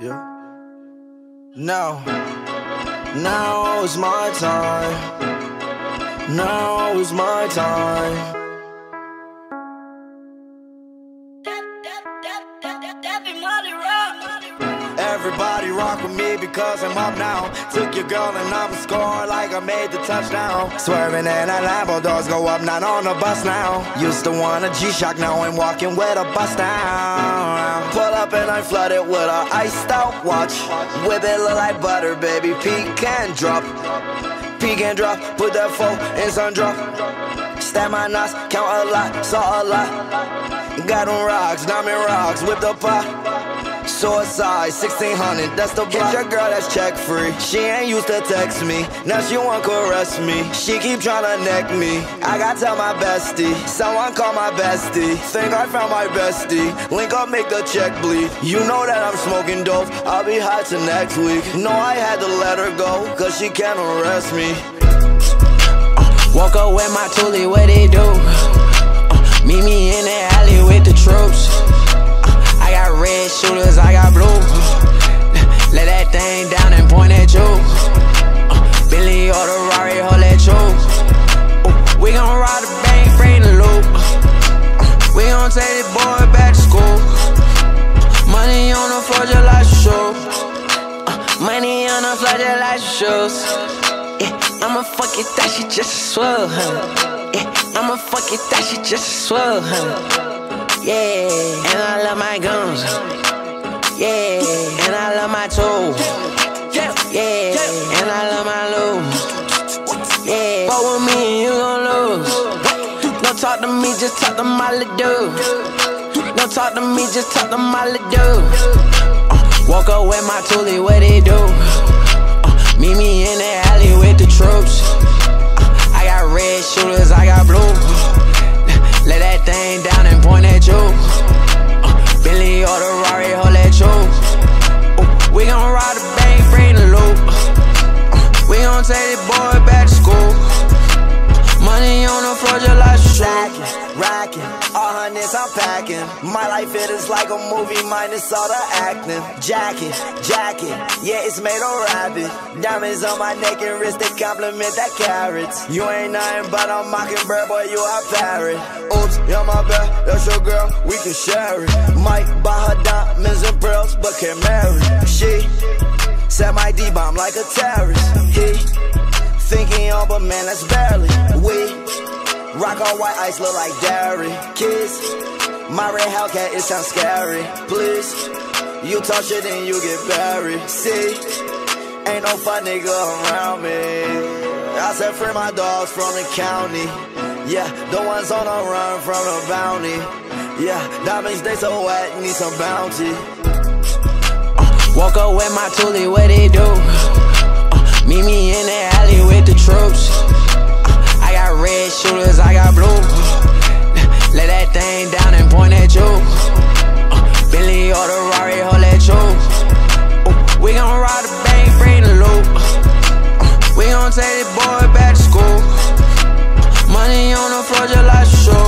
Yeah. Now, now is my time. Now is my time. Everybody rock with me because I'm up now. Took your girl and I'm scoring like I made the touchdown. Swerving and a Lambo, doors go up, not on the bus now. Used to want a G-Shock, now I'm walking with a bus down. Pull up and I'm flooded with a iced out watch. With it look like butter, baby. Pecan drop. Pecan drop, put that phone in sun drop. Stab my knots, count a lot, saw a lot. Got them rocks, diamond rocks, whip the pot. Suicide, 1600, that's the block. Your girl that's check free. She ain't used to text me, now she want caress me. She keep tryna neck me. I gotta tell my bestie, someone call my bestie. Think I found my bestie. Link up, make the check bleed. You know that I'm smoking dope. I'll be high till next week. No, I had to let her go, cause she can't arrest me. Walk with my toolie, what they do? Gon' take this boy back to school. Money on the floor just like shoes. Uh, money on the floor just like shoes. Yeah, I'ma fuck it, that shit just a swell, huh? Yeah, I'ma fuck it, that shit just a swell, huh? Yeah, and I love my guns. Yeah, and I love my tools. Yeah, and I love my lose. Yeah, but with me and you gon' talk to me, just talk to my little dude. Don't talk to me, just talk to my dude. Uh, walk up with my toolie, what they do? Uh, meet me in the alley with the troops. Hundreds packing. My life it is like a movie minus all the acting. Jacket, jacket, yeah it's made of rabbit. Diamonds on my neck and wrist they compliment that carats. You ain't nothing but a mockingbird, boy you a parrot. Oops, yeah my bad, that's your girl, we can share it. Might buy her diamonds and pearls, but can't marry. She set my D bomb like a terrorist. He thinking on, but man that's barely. We Rock on white ice look like dairy. Kiss my red Hellcat, it sounds scary. Please, you touch it and you get buried. See, ain't no fun nigga around me. I said free my dogs from the county. Yeah, the ones on the run from the bounty. Yeah, diamonds they so wet, need some bounty. Uh, walk up with my toolie, what they do? gon' take this boy back to school. Money on the floor, just like show.